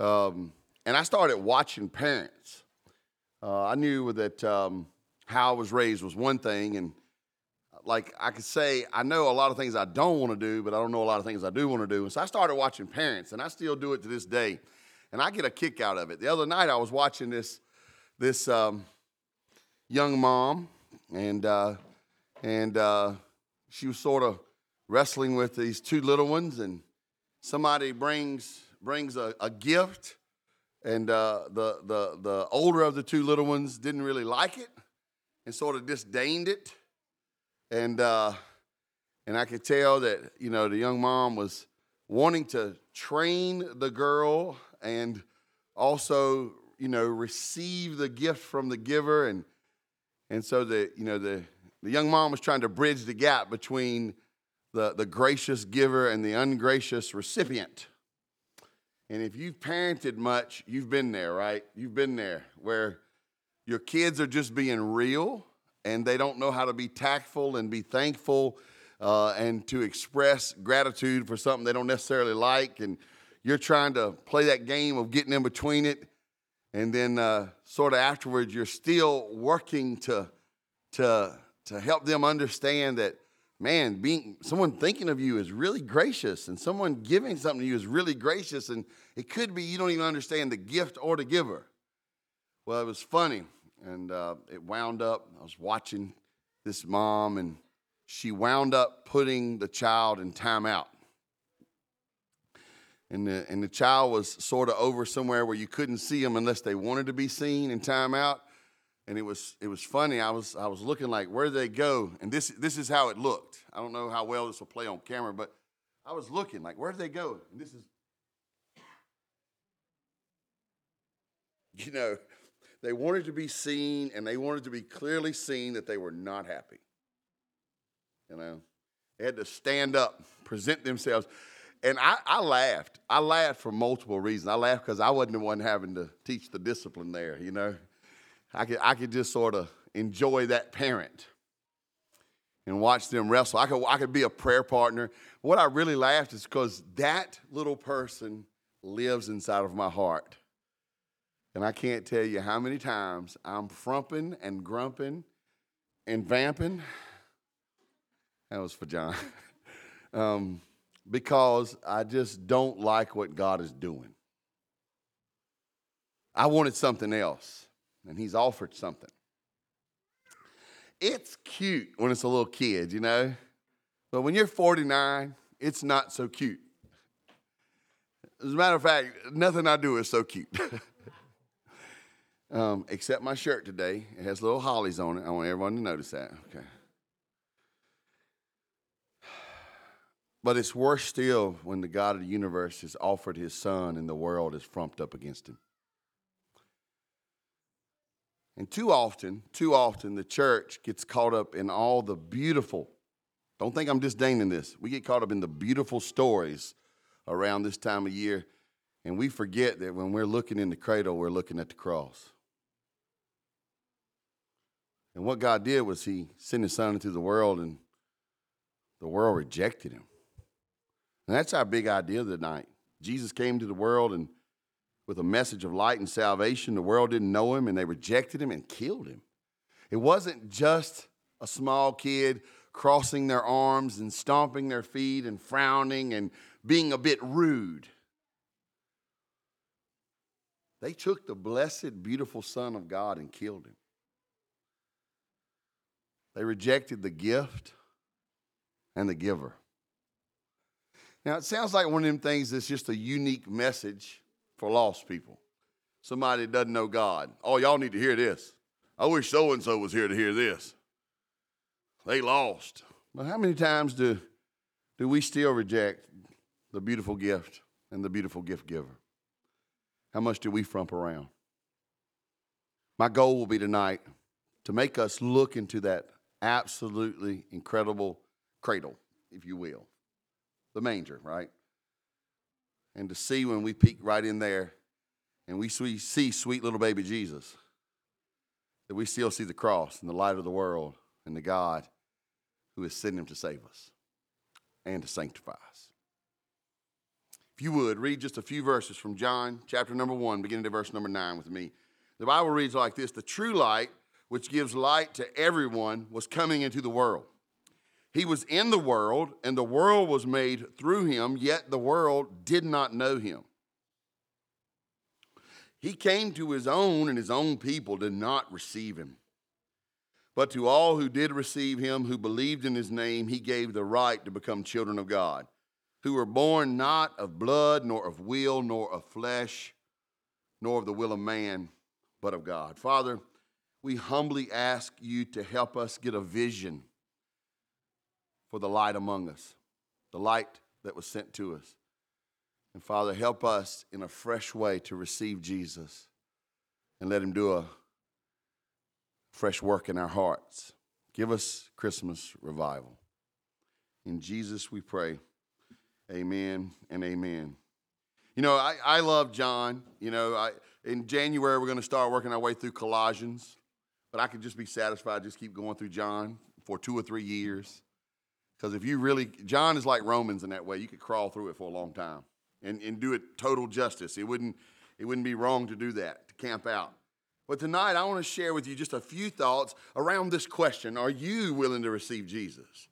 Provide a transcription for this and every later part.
Um, and I started watching parents. Uh, I knew that um, how I was raised was one thing, and like I could say, I know a lot of things I don't want to do, but I don't know a lot of things I do want to do. And so I started watching parents, and I still do it to this day, and I get a kick out of it. The other night I was watching this this um, young mom, and uh, and uh, she was sort of wrestling with these two little ones, and somebody brings brings a, a gift, and uh, the the the older of the two little ones didn't really like it, and sort of disdained it, and uh, and I could tell that you know the young mom was wanting to train the girl and also you know receive the gift from the giver and and so the you know the the young mom was trying to bridge the gap between the, the gracious giver and the ungracious recipient. And if you've parented much, you've been there, right? You've been there where your kids are just being real and they don't know how to be tactful and be thankful uh, and to express gratitude for something they don't necessarily like. And you're trying to play that game of getting in between it. And then, uh, sort of afterwards, you're still working to, to, to help them understand that man, being someone thinking of you is really gracious, and someone giving something to you is really gracious, and it could be you don't even understand the gift or the giver. Well, it was funny, and uh, it wound up. I was watching this mom, and she wound up putting the child in timeout. And the, and the child was sort of over somewhere where you couldn't see them unless they wanted to be seen in timeout and it was it was funny. I was I was looking like where did they go, and this this is how it looked. I don't know how well this will play on camera, but I was looking like where did they go, and this is you know they wanted to be seen, and they wanted to be clearly seen that they were not happy. You know, they had to stand up, present themselves. And I, I laughed. I laughed for multiple reasons. I laughed because I wasn't the one having to teach the discipline there, you know. I could, I could just sort of enjoy that parent and watch them wrestle. I could, I could be a prayer partner. What I really laughed is because that little person lives inside of my heart. And I can't tell you how many times I'm frumping and grumping and vamping. That was for John. um, because I just don't like what God is doing. I wanted something else and he's offered something. It's cute when it's a little kid, you know, but when you're 49, it's not so cute. As a matter of fact, nothing I do is so cute. um, except my shirt today. It has little hollies on it. I want everyone to notice that. Okay. But it's worse still when the God of the universe has offered his son and the world is frumped up against him. And too often, too often, the church gets caught up in all the beautiful. Don't think I'm disdaining this. We get caught up in the beautiful stories around this time of year, and we forget that when we're looking in the cradle, we're looking at the cross. And what God did was He sent His Son into the world, and the world rejected Him. And that's our big idea tonight. Jesus came to the world and with a message of light and salvation. The world didn't know him and they rejected him and killed him. It wasn't just a small kid crossing their arms and stomping their feet and frowning and being a bit rude. They took the blessed, beautiful Son of God and killed him. They rejected the gift and the giver. Now, it sounds like one of them things that's just a unique message for lost people. Somebody that doesn't know God. Oh, y'all need to hear this. I wish so and so was here to hear this. They lost. But how many times do, do we still reject the beautiful gift and the beautiful gift giver? How much do we frump around? My goal will be tonight to make us look into that absolutely incredible cradle, if you will, the manger, right? And to see when we peek right in there and we see sweet little baby Jesus, that we still see the cross and the light of the world and the God who has sent him to save us and to sanctify us. If you would, read just a few verses from John chapter number 1, beginning to verse number 9 with me. The Bible reads like this The true light, which gives light to everyone, was coming into the world. He was in the world, and the world was made through him, yet the world did not know him. He came to his own, and his own people did not receive him. But to all who did receive him, who believed in his name, he gave the right to become children of God, who were born not of blood, nor of will, nor of flesh, nor of the will of man, but of God. Father, we humbly ask you to help us get a vision for the light among us, the light that was sent to us. And Father, help us in a fresh way to receive Jesus and let him do a fresh work in our hearts. Give us Christmas revival. In Jesus we pray. Amen and amen. You know, I, I love John. You know, I, in January we're going to start working our way through Colossians, but I could just be satisfied, just keep going through John for two or three years. Because if you really, John is like Romans in that way. You could crawl through it for a long time and, and do it total justice. It wouldn't, it wouldn't be wrong to do that, to camp out. But tonight, I want to share with you just a few thoughts around this question Are you willing to receive Jesus?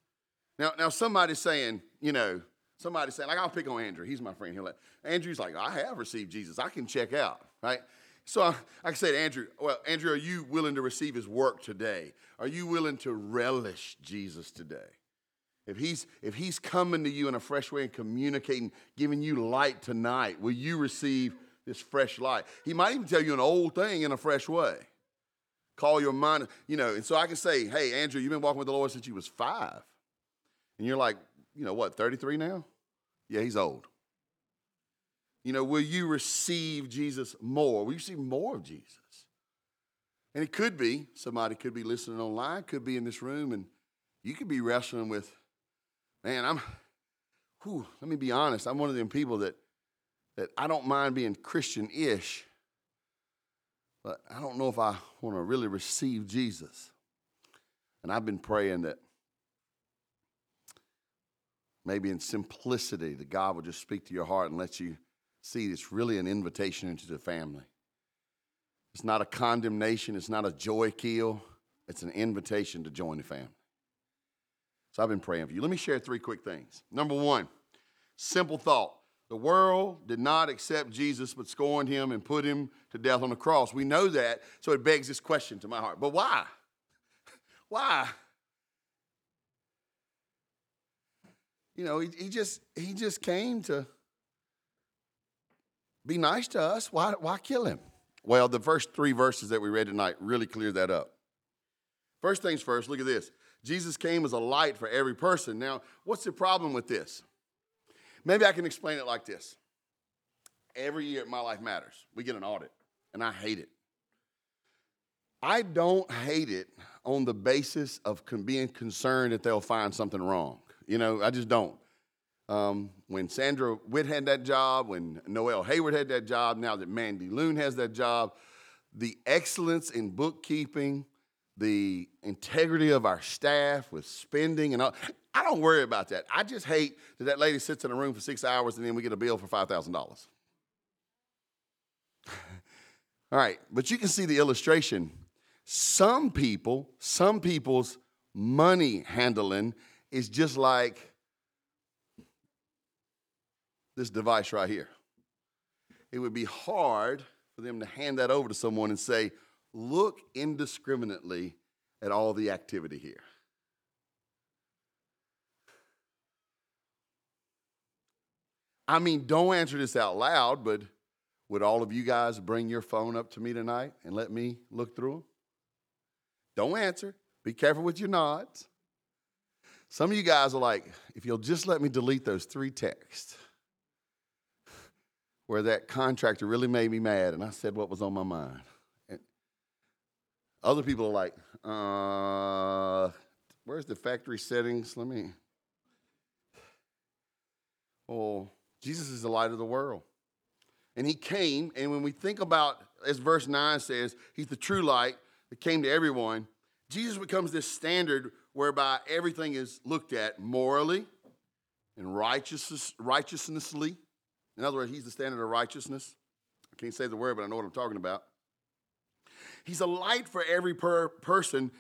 Now, now somebody's saying, you know, somebody's saying, like, I'll pick on Andrew. He's my friend. He'll let, Andrew's like, I have received Jesus. I can check out, right? So I, I to Andrew, well, Andrew, are you willing to receive his work today? Are you willing to relish Jesus today? If he's, if he's coming to you in a fresh way and communicating, giving you light tonight, will you receive this fresh light? He might even tell you an old thing in a fresh way. Call your mind, you know, and so I can say, hey, Andrew, you've been walking with the Lord since you was five. And you're like, you know what, 33 now? Yeah, he's old. You know, will you receive Jesus more? Will you see more of Jesus? And it could be, somebody could be listening online, could be in this room, and you could be wrestling with man, I'm, whew, let me be honest, I'm one of them people that, that I don't mind being Christian ish, but I don't know if I want to really receive Jesus. And I've been praying that maybe in simplicity, that God will just speak to your heart and let you see it's really an invitation into the family. It's not a condemnation, it's not a joy kill, it's an invitation to join the family. So I've been praying for you. Let me share three quick things. Number one, simple thought. The world did not accept Jesus, but scorned him and put him to death on the cross. We know that, so it begs this question to my heart. But why? why? You know, he, he just he just came to be nice to us. Why, why kill him? Well, the first three verses that we read tonight really clear that up. First things first, look at this. Jesus came as a light for every person. Now, what's the problem with this? Maybe I can explain it like this. Every year at My Life Matters, we get an audit, and I hate it. I don't hate it on the basis of being concerned that they'll find something wrong. You know, I just don't. Um, when Sandra Witt had that job, when Noel Hayward had that job, now that Mandy Loon has that job, the excellence in bookkeeping, the integrity of our staff with spending and all. I don't worry about that. I just hate that that lady sits in a room for six hours and then we get a bill for $5,000. all right, but you can see the illustration. Some people, some people's money handling is just like this device right here. It would be hard for them to hand that over to someone and say, look indiscriminately at all the activity here. I mean, don't answer this out loud, but would all of you guys bring your phone up to me tonight and let me look through them? Don't answer. Be careful with your nods. Some of you guys are like, if you'll just let me delete those three texts where that contractor really made me mad and I said what was on my mind. Other people are like, uh, where's the factory settings? Let me. Oh, Jesus is the light of the world. And he came, and when we think about, as verse 9 says, he's the true light that came to everyone. Jesus becomes this standard whereby everything is looked at morally and righteous, righteousnessly, In other words, he's the standard of righteousness. I can't say the word, but I know what I'm talking about. He's a light for every per- person,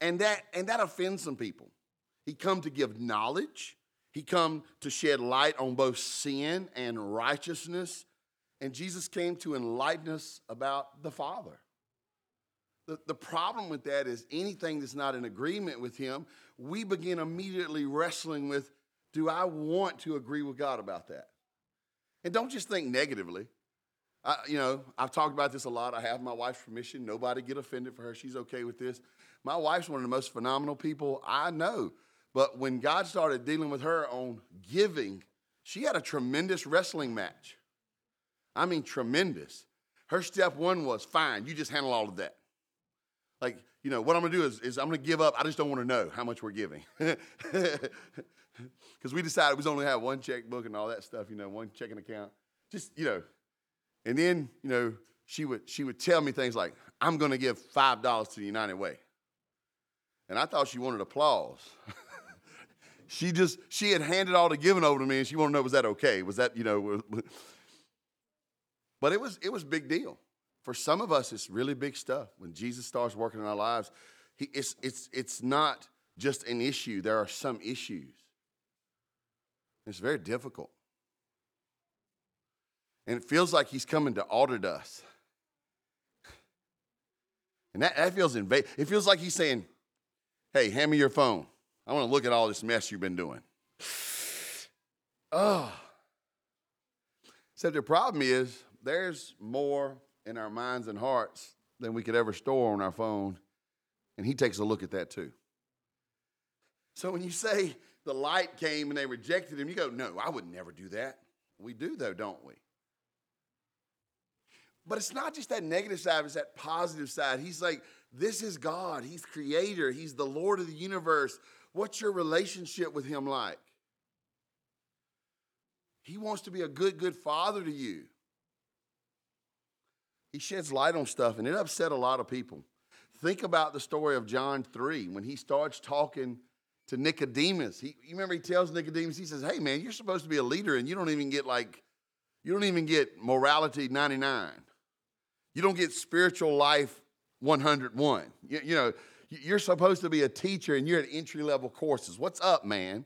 and that, and that offends some people. He come to give knowledge. He come to shed light on both sin and righteousness. And Jesus came to enlighten us about the Father. The, the problem with that is anything that's not in agreement with Him, we begin immediately wrestling with do I want to agree with God about that? And don't just think negatively. I, you know, I've talked about this a lot. I have my wife's permission. Nobody get offended for her. She's okay with this. My wife's one of the most phenomenal people I know. But when God started dealing with her on giving, she had a tremendous wrestling match. I mean, tremendous. Her step one was fine, you just handle all of that. Like, you know, what I'm gonna do is, is I'm gonna give up. I just don't wanna know how much we're giving. Because we decided we only have one checkbook and all that stuff, you know, one checking account. Just, you know. And then, you know, she would she would tell me things like, I'm gonna give five dollars to the United Way. And I thought she wanted applause. she just she had handed all the giving over to me and she wanted to know was that okay? Was that, you know, but it was it was big deal. For some of us, it's really big stuff. When Jesus starts working in our lives, he, it's, it's, it's not just an issue. There are some issues. It's very difficult. And it feels like he's coming to audit us. And that, that feels invasive. It feels like he's saying, hey, hand me your phone. I want to look at all this mess you've been doing. Oh. Except the problem is there's more in our minds and hearts than we could ever store on our phone. And he takes a look at that too. So when you say the light came and they rejected him, you go, no, I would never do that. We do, though, don't we? But it's not just that negative side, it's that positive side. He's like, this is God. He's creator. He's the Lord of the universe. What's your relationship with him like? He wants to be a good, good father to you he sheds light on stuff, and it upset a lot of people. Think about the story of John 3 when he starts talking to Nicodemus. He, you remember he tells Nicodemus, he says, Hey man, you're supposed to be a leader, and you don't even get like, you don't even get morality 99. You don't get spiritual life 101. You, you know, you're supposed to be a teacher and you're at entry level courses. What's up, man?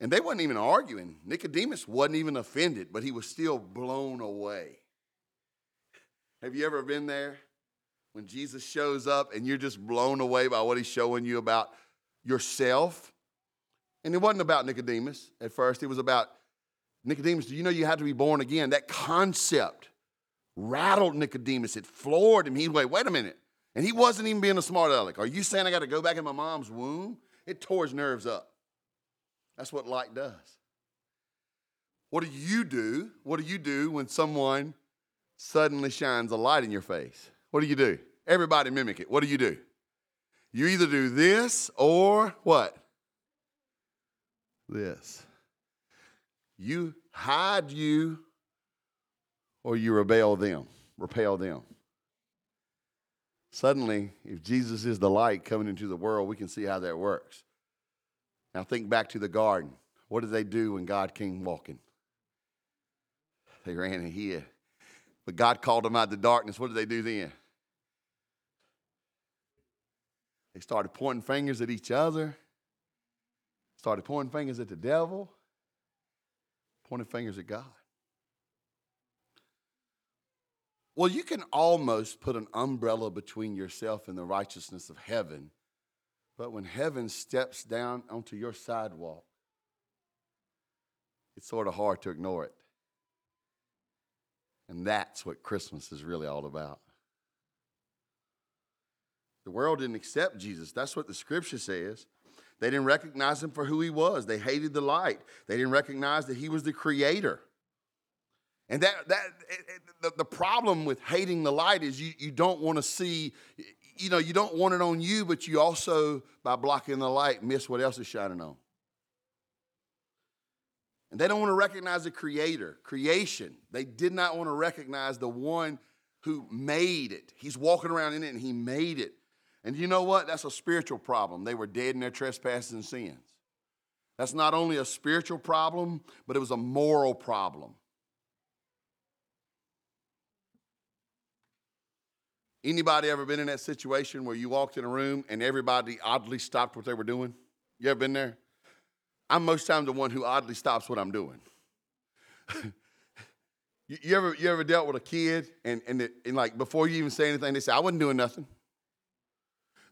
And they wasn't even arguing. Nicodemus wasn't even offended, but he was still blown away. Have you ever been there? When Jesus shows up and you're just blown away by what he's showing you about yourself. And it wasn't about Nicodemus at first, it was about Nicodemus, do you know you had to be born again? That concept rattled Nicodemus. It floored him. He went, wait a minute. And he wasn't even being a smart aleck. Are you saying I got to go back in my mom's womb? It tore his nerves up. That's what light does. What do you do? What do you do when someone suddenly shines a light in your face. What do you do? Everybody mimic it. What do you do? You either do this or what? This. You hide you or you rebel them, repel them. Suddenly, if Jesus is the light coming into the world, we can see how that works. Now, think back to the garden. What did they do when God came walking? They ran and hid. But God called them out of the darkness. What did they do then? They started pointing fingers at each other, started pointing fingers at the devil, pointing fingers at God. Well, you can almost put an umbrella between yourself and the righteousness of heaven, but when heaven steps down onto your sidewalk, it's sort of hard to ignore it. And that's what Christmas is really all about. The world didn't accept Jesus. That's what the scripture says. They didn't recognize him for who he was. They hated the light. They didn't recognize that he was the creator. And that, that it, it, the, the problem with hating the light is you, you don't want to see, you know, you don't want it on you, but you also, by blocking the light, miss what else is shining on. And they don't want to recognize the creator, creation. They did not want to recognize the one who made it. He's walking around in it and he made it. And you know what? That's a spiritual problem. They were dead in their trespasses and sins. That's not only a spiritual problem, but it was a moral problem. Anybody ever been in that situation where you walked in a room and everybody oddly stopped what they were doing? You ever been there? I'm most times the one who oddly stops what I'm doing. you, you, ever you ever dealt with a kid and, and, it, and like before you even say anything, they say, I wasn't doing nothing.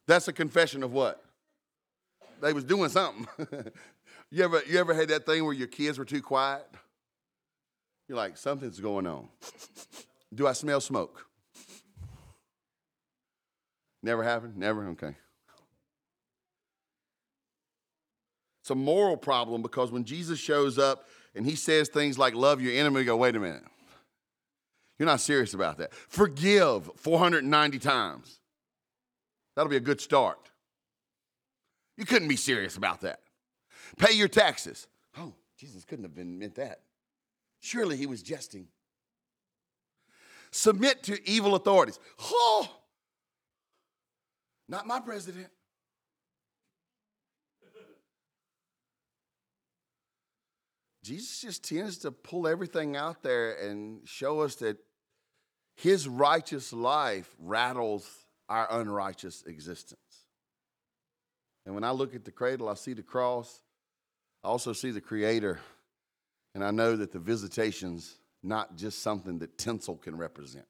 That's a confession of what? They was doing something. you ever you ever had that thing where your kids were too quiet? You're like, something's going on. Do I smell smoke? Never happened? Never? Okay. It's a moral problem because when Jesus shows up and he says things like, love your enemy, we go, wait a minute. You're not serious about that. Forgive 490 times. That'll be a good start. You couldn't be serious about that. Pay your taxes. Oh, Jesus couldn't have been meant that. Surely he was jesting. Submit to evil authorities. Oh, not my president. Jesus just tends to pull everything out there and show us that his righteous life rattles our unrighteous existence. And when I look at the cradle, I see the cross. I also see the Creator. And I know that the visitation's not just something that tinsel can represent.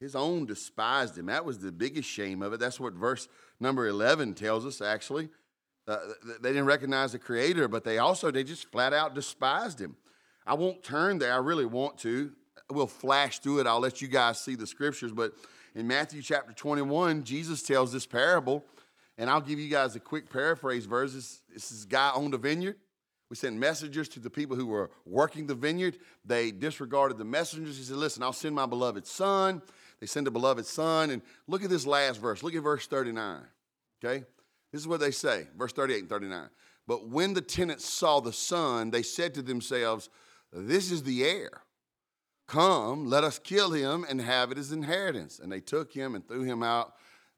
His own despised him. That was the biggest shame of it. That's what verse number 11 tells us, actually. Uh, they didn't recognize the Creator, but they also, they just flat out despised him. I won't turn there. I really want to. We'll flash through it. I'll let you guys see the scriptures. But in Matthew chapter 21, Jesus tells this parable. And I'll give you guys a quick paraphrase verses. This is guy owned a vineyard. We sent messengers to the people who were working the vineyard. They disregarded the messengers. He said, Listen, I'll send my beloved son. They send a beloved son. And look at this last verse. Look at verse 39. Okay? This is what they say, verse 38 and 39. But when the tenants saw the son, they said to themselves, This is the heir. Come, let us kill him and have it as inheritance. And they took him and threw him out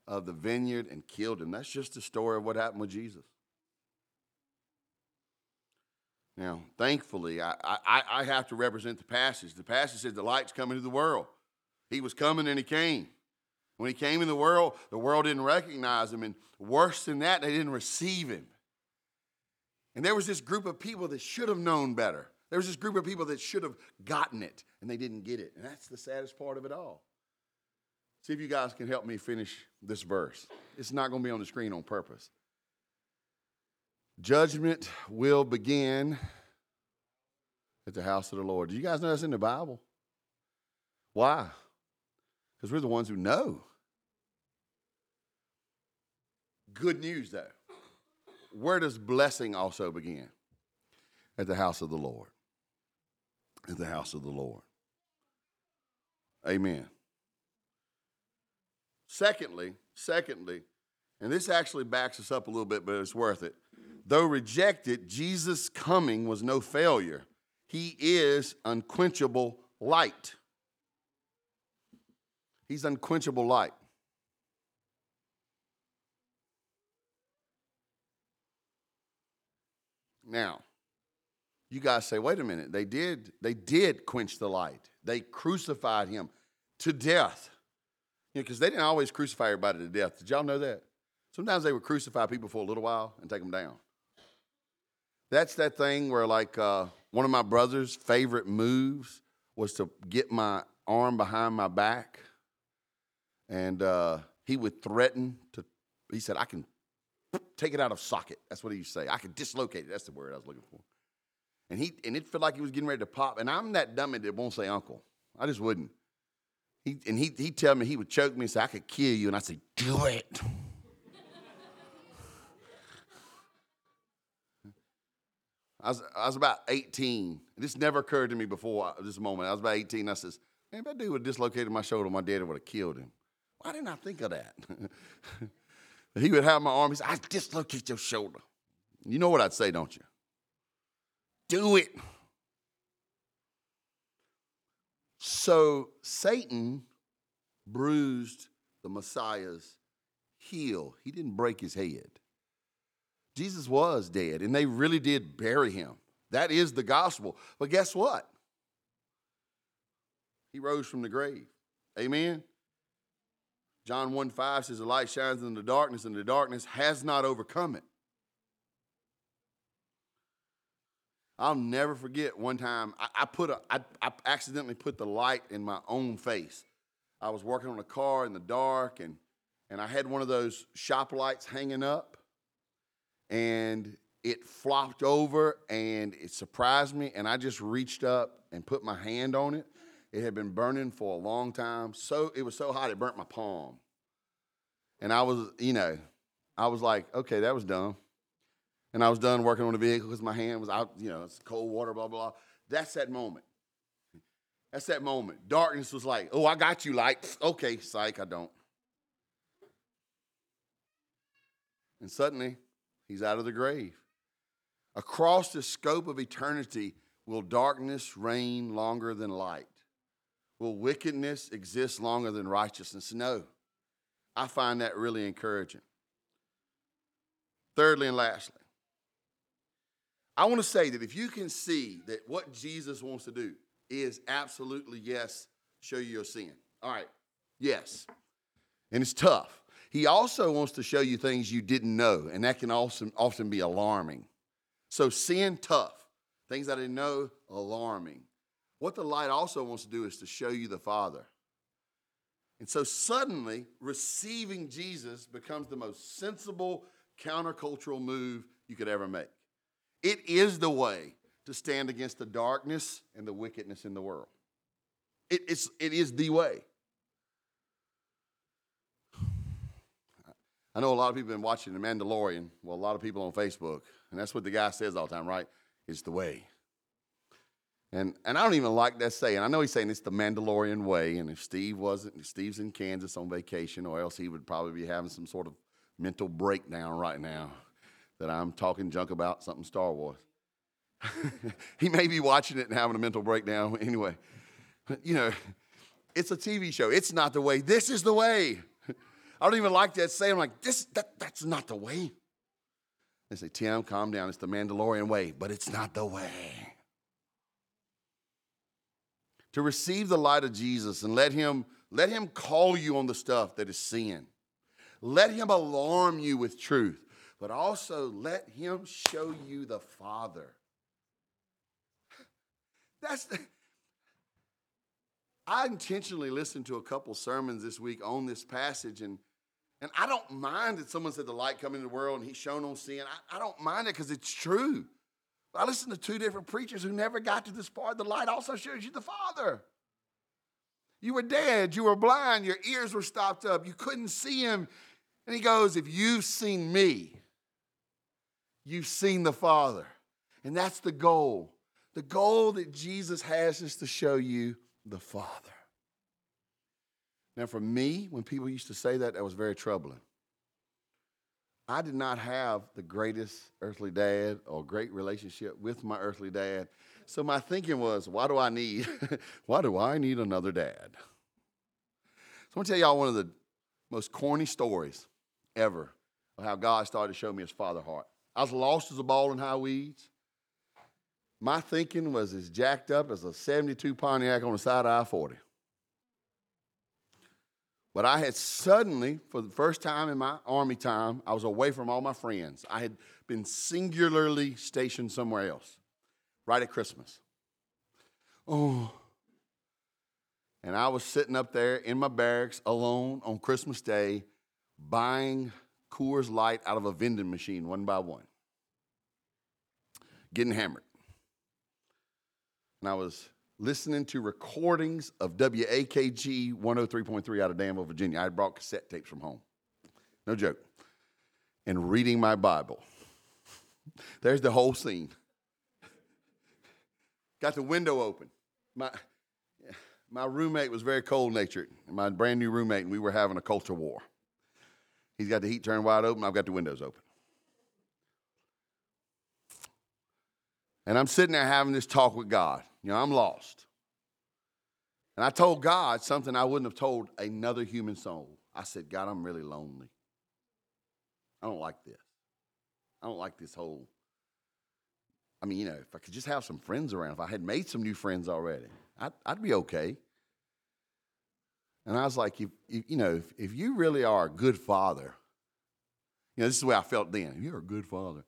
of the vineyard and killed him. That's just the story of what happened with Jesus. Now, thankfully, I, I, I have to represent the passage. The passage says the light's coming to the world. He was coming and he came. When he came in the world, the world didn't recognize him. And worse than that, they didn't receive him. And there was this group of people that should have known better. There was this group of people that should have gotten it, and they didn't get it. And that's the saddest part of it all. See if you guys can help me finish this verse. It's not going to be on the screen on purpose. Judgment will begin at the house of the Lord. Do you guys know that's in the Bible? Why? Because we're the ones who know. Good news, though. Where does blessing also begin? At the house of the Lord. At the house of the Lord. Amen. Secondly, secondly, and this actually backs us up a little bit, but it's worth it. Though rejected, Jesus' coming was no failure. He is unquenchable light. He's unquenchable light. Now, you guys say, wait a minute, they did, they did quench the light. They crucified him to death. You know, because they didn't always crucify everybody to death. Did y'all know that? Sometimes they would crucify people for a little while and take them down. That's that thing where, like, uh, one of my brother's favorite moves was to get my arm behind my back, and uh, he would threaten to. He said, "I can take it out of socket." That's what he used to say. I can dislocate it. That's the word I was looking for. And he and it felt like he was getting ready to pop. And I'm that dummy that won't say uncle. I just wouldn't. He and he he'd tell me he would choke me and say, I could kill you. And I'd say, Do it. I was, I was about 18. This never occurred to me before this moment. I was about 18. I says, Man, if that dude would have dislocated my shoulder, my daddy would have killed him. Why didn't I think of that? he would have my arm. He said, I dislocate your shoulder. You know what I'd say, don't you? do it. So Satan bruised the Messiah's heel. he didn't break his head. Jesus was dead, and they really did bury him. That is the gospel. But guess what? He rose from the grave. Amen. John 1 5 says, The light shines in the darkness, and the darkness has not overcome it. I'll never forget one time I, I put a I, I accidentally put the light in my own face. I was working on a car in the dark and and I had one of those shop lights hanging up and it flopped over and it surprised me and I just reached up and put my hand on it. It had been burning for a long time. So it was so hot it burnt my palm. And I was, you know, I was like, okay, that was dumb and I was done working on the vehicle because my hand was out, you know, it's cold water, blah, blah. That's that moment. That's that moment. Darkness was like, oh, I got you, light. Okay, psych, I don't. And suddenly, he's out of the grave. Across the scope of eternity, will darkness reign longer than light? Will wickedness exist longer than righteousness? No. I find that really encouraging. Thirdly and lastly, I want to say that if you can see that what Jesus wants to do is absolutely, yes, show you your sin. All right, yes. And it's tough. He also wants to show you things you didn't know, and that can also often be alarming. So, sin, tough. Things I didn't know, alarming. What the light also wants to do is to show you the Father. And so, suddenly, receiving Jesus becomes the most sensible countercultural move you could ever make. It is the way to stand against the darkness and the wickedness in the world. It, it's, it is the way. I know a lot of people have been watching The Mandalorian. Well, a lot of people on Facebook, and that's what the guy says all the time, right? It's the way. And, and I don't even like that saying. I know he's saying it's the Mandalorian way, and if Steve wasn't, if Steve's in Kansas on vacation, or else he would probably be having some sort of mental breakdown right now that I'm talking junk about something Star Wars. he may be watching it and having a mental breakdown anyway. You know, it's a TV show. It's not the way. This is the way. I don't even like that saying. I'm like, this, that, that's not the way. They say, Tim, calm down. It's the Mandalorian way, but it's not the way. To receive the light of Jesus and let him, let him call you on the stuff that is sin. Let him alarm you with truth but also let him show you the Father. That's the. I intentionally listened to a couple sermons this week on this passage, and, and I don't mind that someone said the light come into the world and he's shown on sin. I, I don't mind it because it's true. I listened to two different preachers who never got to this part. The light also shows you the Father. You were dead, you were blind, your ears were stopped up, you couldn't see him. And he goes, If you've seen me, you've seen the Father. And that's the goal. The goal that Jesus has is to show you the Father. Now, for me, when people used to say that, that was very troubling. I did not have the greatest earthly dad or great relationship with my earthly dad. So my thinking was, why do I need why do I need another dad? So I'm gonna tell y'all one of the most corny stories ever of how God started to show me his father heart. I was lost as a ball in high weeds. My thinking was as jacked up as a 72 Pontiac on the side of I 40. But I had suddenly, for the first time in my army time, I was away from all my friends. I had been singularly stationed somewhere else, right at Christmas. Oh. And I was sitting up there in my barracks alone on Christmas Day, buying Coors Light out of a vending machine one by one getting hammered. And I was listening to recordings of WAKG 103.3 out of Danville, Virginia. I brought cassette tapes from home. No joke. And reading my Bible. There's the whole scene. Got the window open. My, my roommate was very cold natured, my brand new roommate, and we were having a culture war. He's got the heat turned wide open, I've got the windows open. And I'm sitting there having this talk with God. You know, I'm lost. And I told God something I wouldn't have told another human soul. I said, God, I'm really lonely. I don't like this. I don't like this whole. I mean, you know, if I could just have some friends around, if I had made some new friends already, I'd, I'd be okay. And I was like, if, if you know, if, if you really are a good father, you know, this is the way I felt then. You're a good father,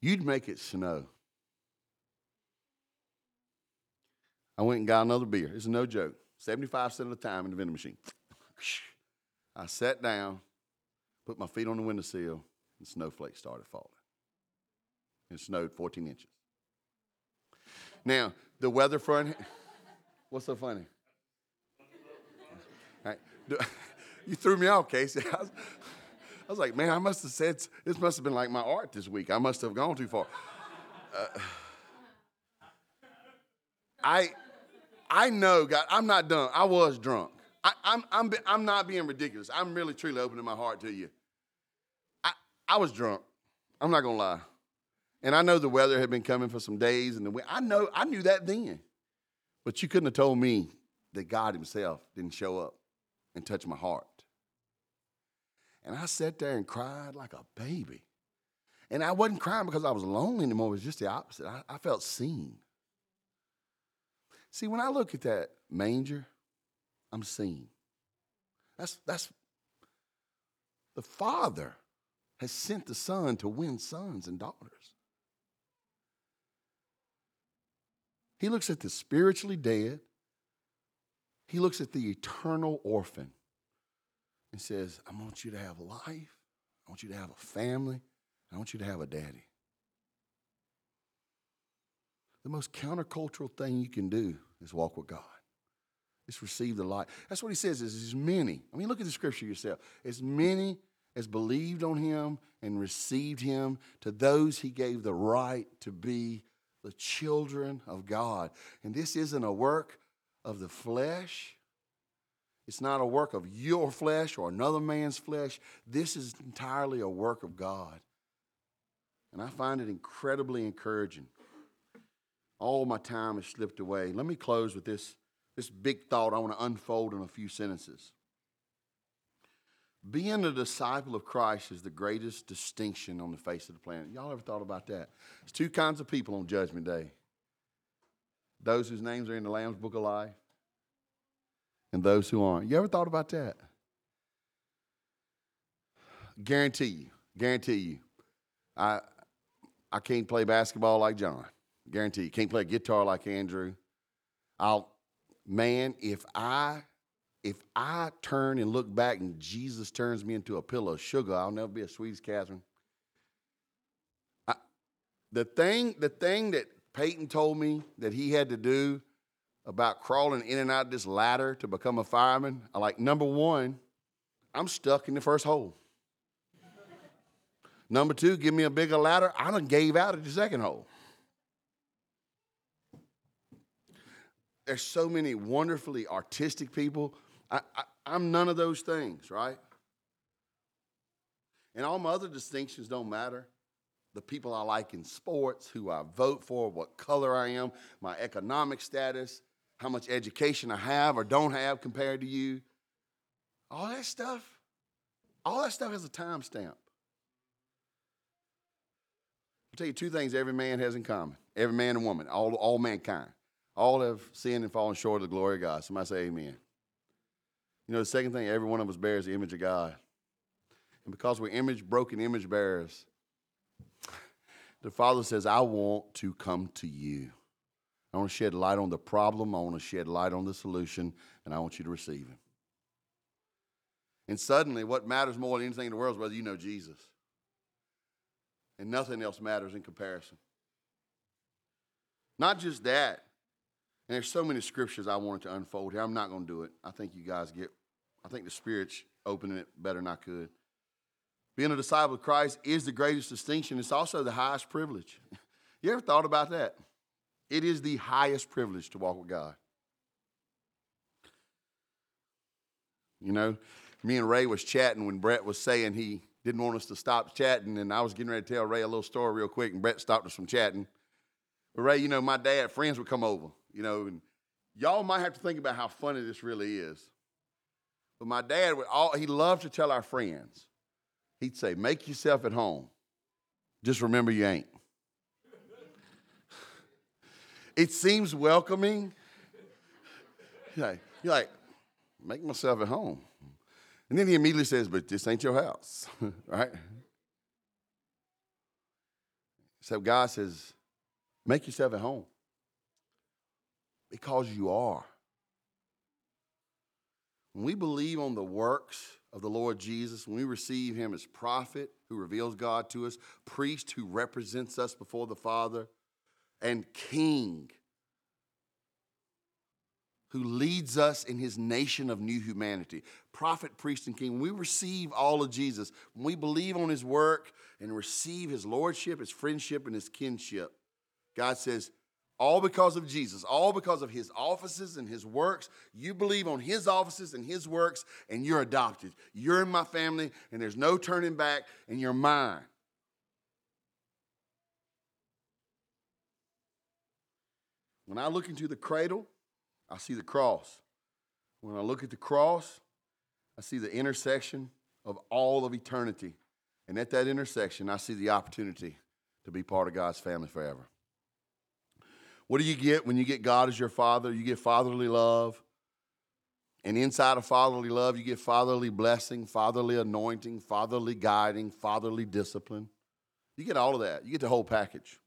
you'd make it snow. I went and got another beer. It's no joke. 75 cents of the time in the vending machine. I sat down, put my feet on the windowsill, and snowflakes started falling. It snowed 14 inches. Now, the weather front, what's so funny? You threw me off, Casey. I was, I was, like, man, I must have said, this must have been like my art this week. I must have gone too far. Uh, I, I know, God, I'm not done. I was drunk. I, am I'm, I'm, I'm not being ridiculous. I'm really, truly opening my heart to you. I, I was drunk. I'm not to lie. And I know the weather had been coming for some days, and the I know I knew that then. But you couldn't have told me that God Himself didn't show up and touch my heart. And I sat there and cried like a baby. And I wasn't crying because I was lonely anymore. It was just the opposite. I, I felt seen. See, when I look at that manger, I'm seen. That's, that's the Father has sent the Son to win sons and daughters. He looks at the spiritually dead, he looks at the eternal orphan and says, I want you to have life, I want you to have a family, I want you to have a daddy. The most countercultural thing you can do walk with God. It's receive the light. That's what he says is as many. I mean, look at the scripture yourself. As many as believed on him and received him, to those he gave the right to be the children of God. And this isn't a work of the flesh. It's not a work of your flesh or another man's flesh. This is entirely a work of God. And I find it incredibly encouraging. All my time has slipped away. Let me close with this, this big thought I want to unfold in a few sentences. Being a disciple of Christ is the greatest distinction on the face of the planet. Y'all ever thought about that? There's two kinds of people on Judgment Day those whose names are in the Lamb's Book of Life and those who aren't. You ever thought about that? Guarantee you, guarantee you, I, I can't play basketball like John. Guarantee you. Can't play guitar like Andrew. I'll, man, if I if I turn and look back and Jesus turns me into a pillow of sugar, I'll never be as sweet as Catherine. I, the thing, the thing that Peyton told me that he had to do about crawling in and out of this ladder to become a fireman, I like number one, I'm stuck in the first hole. number two, give me a bigger ladder. I done gave out at the second hole. There's so many wonderfully artistic people I, I, am none of those things, right? And all my other distinctions don't matter. The people I like in sports, who I vote for, what color I am, my economic status, how much education I have or don't have compared to you. All that stuff, all that stuff has a timestamp. I'll tell you two things every man has in common. Every man and woman, all, all mankind. All have sinned and fallen short of the glory of God. Somebody say amen. You know, the second thing, every one of us bears the image of God. And because we're image broken image bearers, the Father says, I want to come to you. I want to shed light on the problem, I want to shed light on the solution, and I want you to receive Him. And suddenly, what matters more than anything in the world is whether you know Jesus. And nothing else matters in comparison. Not just that, and there's so many scriptures I wanted to unfold here. I'm not going to do it. I think you guys get, I think the Spirit's opening it better than I could. Being a disciple of Christ is the greatest distinction. It's also the highest privilege. You ever thought about that? It is the highest privilege to walk with God. You know, me and Ray was chatting when Brett was saying he didn't want us to stop chatting, and I was getting ready to tell Ray a little story real quick, and Brett stopped us from chatting. But Ray, you know, my dad, friends would come over, you know, and y'all might have to think about how funny this really is. But my dad would all he loved to tell our friends. He'd say, "Make yourself at home. Just remember you ain't." it seems welcoming. You're like, make myself at home. And then he immediately says, But this ain't your house, right? So God says, Make yourself at home because you are. When we believe on the works of the Lord Jesus, when we receive him as prophet who reveals God to us, priest who represents us before the Father, and king who leads us in his nation of new humanity. Prophet, priest, and king. When we receive all of Jesus, when we believe on his work and receive his lordship, his friendship, and his kinship, God says, all because of Jesus, all because of his offices and his works. You believe on his offices and his works, and you're adopted. You're in my family, and there's no turning back, and you're mine. When I look into the cradle, I see the cross. When I look at the cross, I see the intersection of all of eternity. And at that intersection, I see the opportunity to be part of God's family forever. What do you get when you get God as your father? You get fatherly love. And inside of fatherly love, you get fatherly blessing, fatherly anointing, fatherly guiding, fatherly discipline. You get all of that. You get the whole package.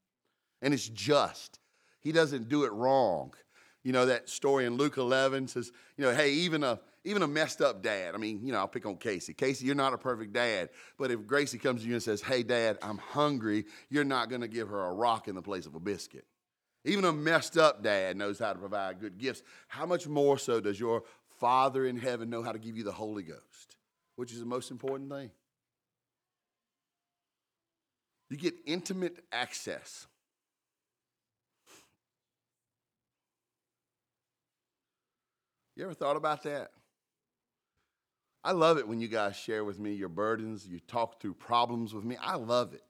And it's just. He doesn't do it wrong. You know, that story in Luke 11 says, you know, hey, even a, even a messed up dad. I mean, you know, I'll pick on Casey. Casey, you're not a perfect dad. But if Gracie comes to you and says, hey, dad, I'm hungry, you're not going to give her a rock in the place of a biscuit. Even a messed up dad knows how to provide good gifts. How much more so does your Father in heaven know how to give you the Holy Ghost, which is the most important thing? You get intimate access You ever thought about that? I love it when you guys share with me your burdens, you talk through problems with me. I love it.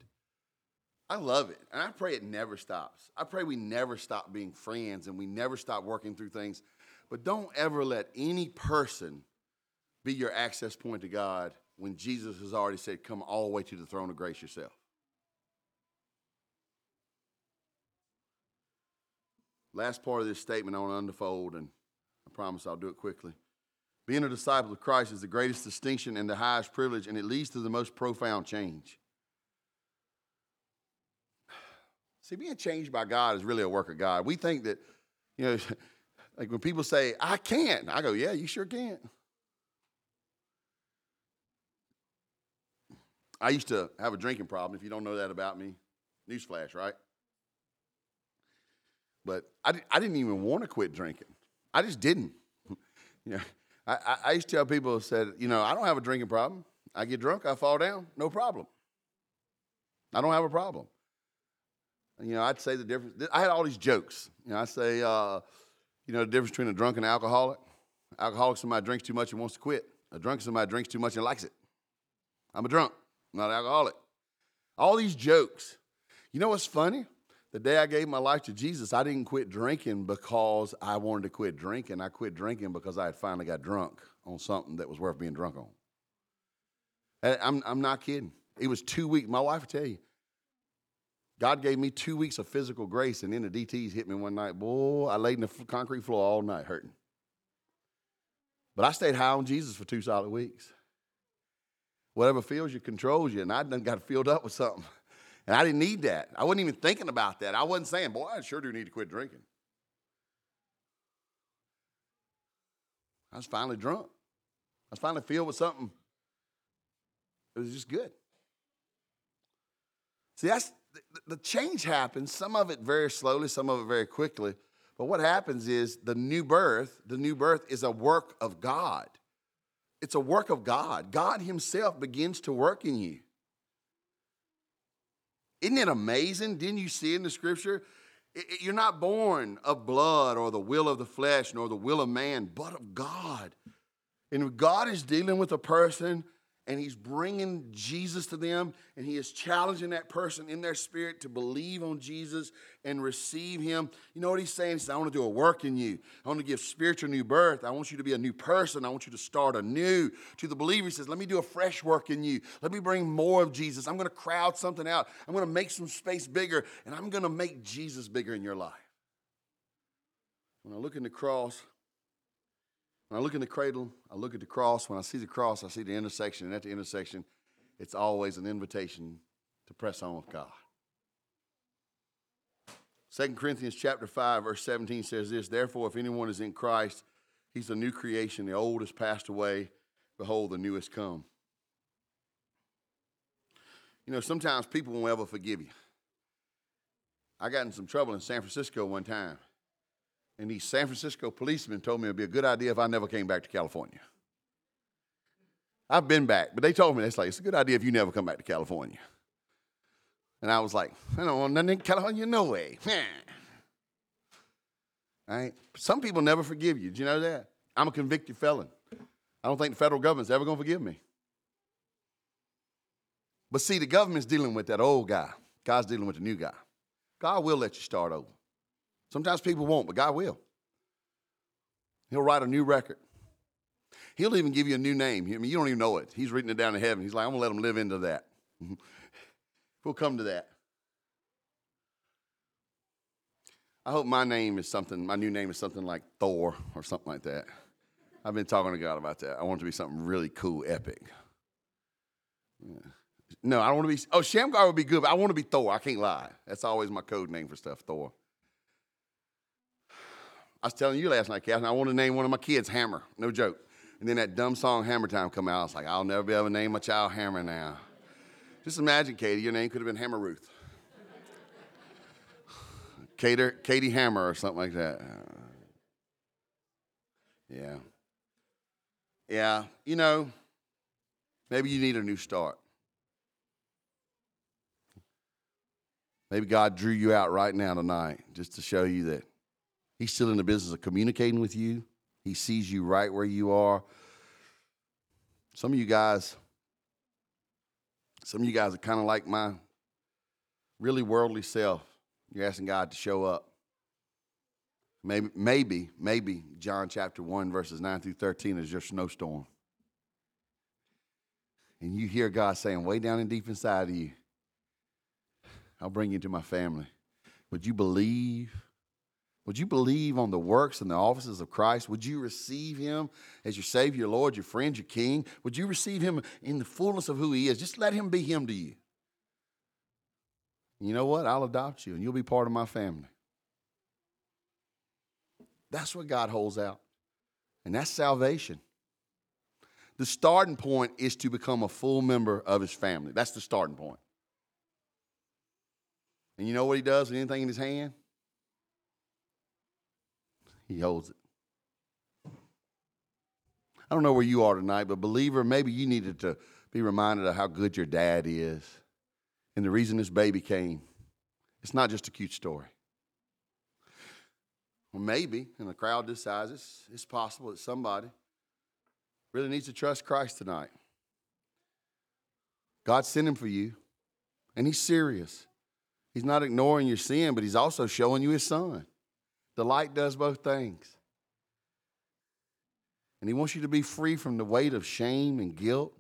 I love it. And I pray it never stops. I pray we never stop being friends and we never stop working through things. But don't ever let any person be your access point to God when Jesus has already said, Come all the way to the throne of grace yourself. Last part of this statement I want to unfold, and I promise I'll do it quickly. Being a disciple of Christ is the greatest distinction and the highest privilege, and it leads to the most profound change. See, being changed by God is really a work of God. We think that, you know, like when people say, I can't, I go, yeah, you sure can. I used to have a drinking problem. If you don't know that about me, newsflash, right? But I, I didn't even want to quit drinking. I just didn't. you know, I, I used to tell people, said, you know, I don't have a drinking problem. I get drunk, I fall down, no problem. I don't have a problem. You know, I'd say the difference. I had all these jokes. You know, I say, uh, you know, the difference between a drunk and an alcoholic. Alcoholic somebody drinks too much and wants to quit. A drunk somebody drinks too much and likes it. I'm a drunk, not an alcoholic. All these jokes. You know what's funny? The day I gave my life to Jesus, I didn't quit drinking because I wanted to quit drinking. I quit drinking because I had finally got drunk on something that was worth being drunk on. I'm, I'm not kidding. It was two weeks. My wife will tell you. God gave me two weeks of physical grace, and then the DTs hit me one night. Boy, I laid in the concrete floor all night hurting. But I stayed high on Jesus for two solid weeks. Whatever fills you controls you, and I done got filled up with something. And I didn't need that. I wasn't even thinking about that. I wasn't saying, boy, I sure do need to quit drinking. I was finally drunk. I was finally filled with something. It was just good. See, that's the change happens, some of it very slowly, some of it very quickly. But what happens is the new birth, the new birth is a work of God. It's a work of God. God Himself begins to work in you. Isn't it amazing? Didn't you see in the scripture? You're not born of blood or the will of the flesh nor the will of man, but of God. And if God is dealing with a person and he's bringing Jesus to them and he is challenging that person in their spirit to believe on Jesus and receive him. You know what he's saying? He says, I want to do a work in you. I want to give spiritual new birth. I want you to be a new person. I want you to start anew. To the believer, he says, Let me do a fresh work in you. Let me bring more of Jesus. I'm going to crowd something out. I'm going to make some space bigger, and I'm going to make Jesus bigger in your life. When I look in the cross, when I look in the cradle, I look at the cross. When I see the cross, I see the intersection. And at the intersection, it's always an invitation to press on with God. 2 Corinthians chapter 5, verse 17 says this Therefore, if anyone is in Christ, he's a new creation. The old has passed away. Behold, the new has come. You know, sometimes people won't ever forgive you. I got in some trouble in San Francisco one time and these San Francisco policemen told me it'd be a good idea if I never came back to California. I've been back, but they told me it's like it's a good idea if you never come back to California. And I was like, I don't want nothing in California, no way. Right? Some people never forgive you. Do you know that? I'm a convicted felon. I don't think the federal government's ever to forgive me. But see, the government's dealing with that old guy. God's dealing with the new guy. God will let you start over. Sometimes people won't, but God will. He'll write a new record. He'll even give you a new name. I mean, you don't even know it. He's written it down in heaven. He's like, I'm going to let him live into that. we'll come to that. I hope my name is something, my new name is something like Thor or something like that. I've been talking to God about that. I want it to be something really cool, epic. Yeah. No, I don't want to be, oh, Shamgar would be good, but I want to be Thor. I can't lie. That's always my code name for stuff, Thor. I was telling you last night, Catherine, I want to name one of my kids Hammer. No joke. And then that dumb song Hammer Time come out. I was like, I'll never be able to name my child Hammer now. Just imagine, Katie, your name could have been Hammer Ruth. Katie, Katie Hammer or something like that. Yeah. Yeah. You know, maybe you need a new start. Maybe God drew you out right now tonight just to show you that He's still in the business of communicating with you. He sees you right where you are. Some of you guys, some of you guys are kind of like my really worldly self. You're asking God to show up. Maybe, maybe, maybe John chapter 1, verses 9 through 13 is your snowstorm. And you hear God saying, way down and deep inside of you, I'll bring you to my family. Would you believe? Would you believe on the works and the offices of Christ? Would you receive him as your Savior, your Lord, your friend, your King? Would you receive him in the fullness of who he is? Just let him be him to you. You know what? I'll adopt you and you'll be part of my family. That's what God holds out. And that's salvation. The starting point is to become a full member of his family. That's the starting point. And you know what he does with anything in his hand? He holds it. I don't know where you are tonight, but believer, maybe you needed to be reminded of how good your dad is and the reason this baby came. It's not just a cute story. Well, maybe in a crowd this size, it's, it's possible that somebody really needs to trust Christ tonight. God sent him for you, and he's serious. He's not ignoring your sin, but he's also showing you his son. The light does both things. And He wants you to be free from the weight of shame and guilt.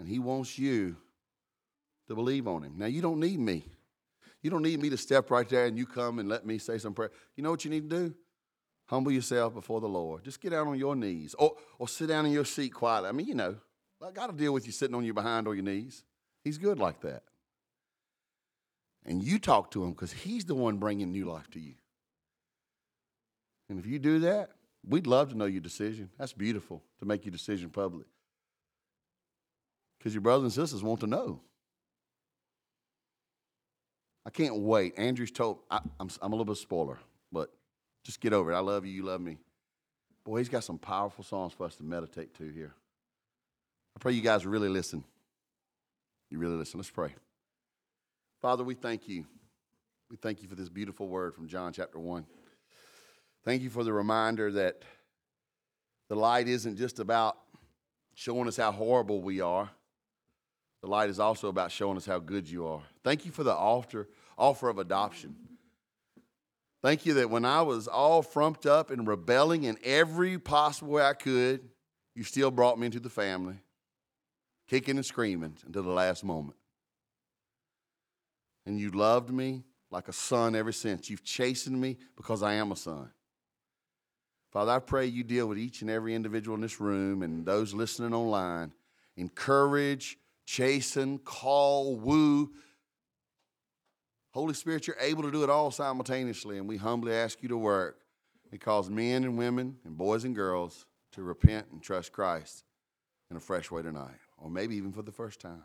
And He wants you to believe on Him. Now, you don't need me. You don't need me to step right there and you come and let me say some prayer. You know what you need to do? Humble yourself before the Lord. Just get down on your knees or, or sit down in your seat quietly. I mean, you know, I got to deal with you sitting on your behind or your knees. He's good like that. And you talk to him because he's the one bringing new life to you. And if you do that, we'd love to know your decision. That's beautiful to make your decision public. Because your brothers and sisters want to know. I can't wait. Andrew's told, I, am I'm a little bit spoiler, but just get over it. I love you, you love me. Boy, he's got some powerful songs for us to meditate to here. I pray you guys really listen. You really listen. Let's pray. Father, we thank you. We thank you for this beautiful word from John chapter 1. Thank you for the reminder that the light isn't just about showing us how horrible we are. The light is also about showing us how good you are. Thank you for the offer, offer of adoption. Thank you that when I was all frumped up and rebelling in every possible way I could, you still brought me into the family, kicking and screaming until the last moment. And you loved me like a son ever since. You've chastened me because I am a son. Father, I pray you deal with each and every individual in this room and those listening online. Encourage, chasten, call, woo. Holy Spirit, you're able to do it all simultaneously, and we humbly ask you to work and cause men and women and boys and girls to repent and trust Christ in a fresh way tonight, or maybe even for the first time.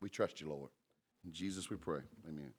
We trust you, Lord. In Jesus we pray. Amen.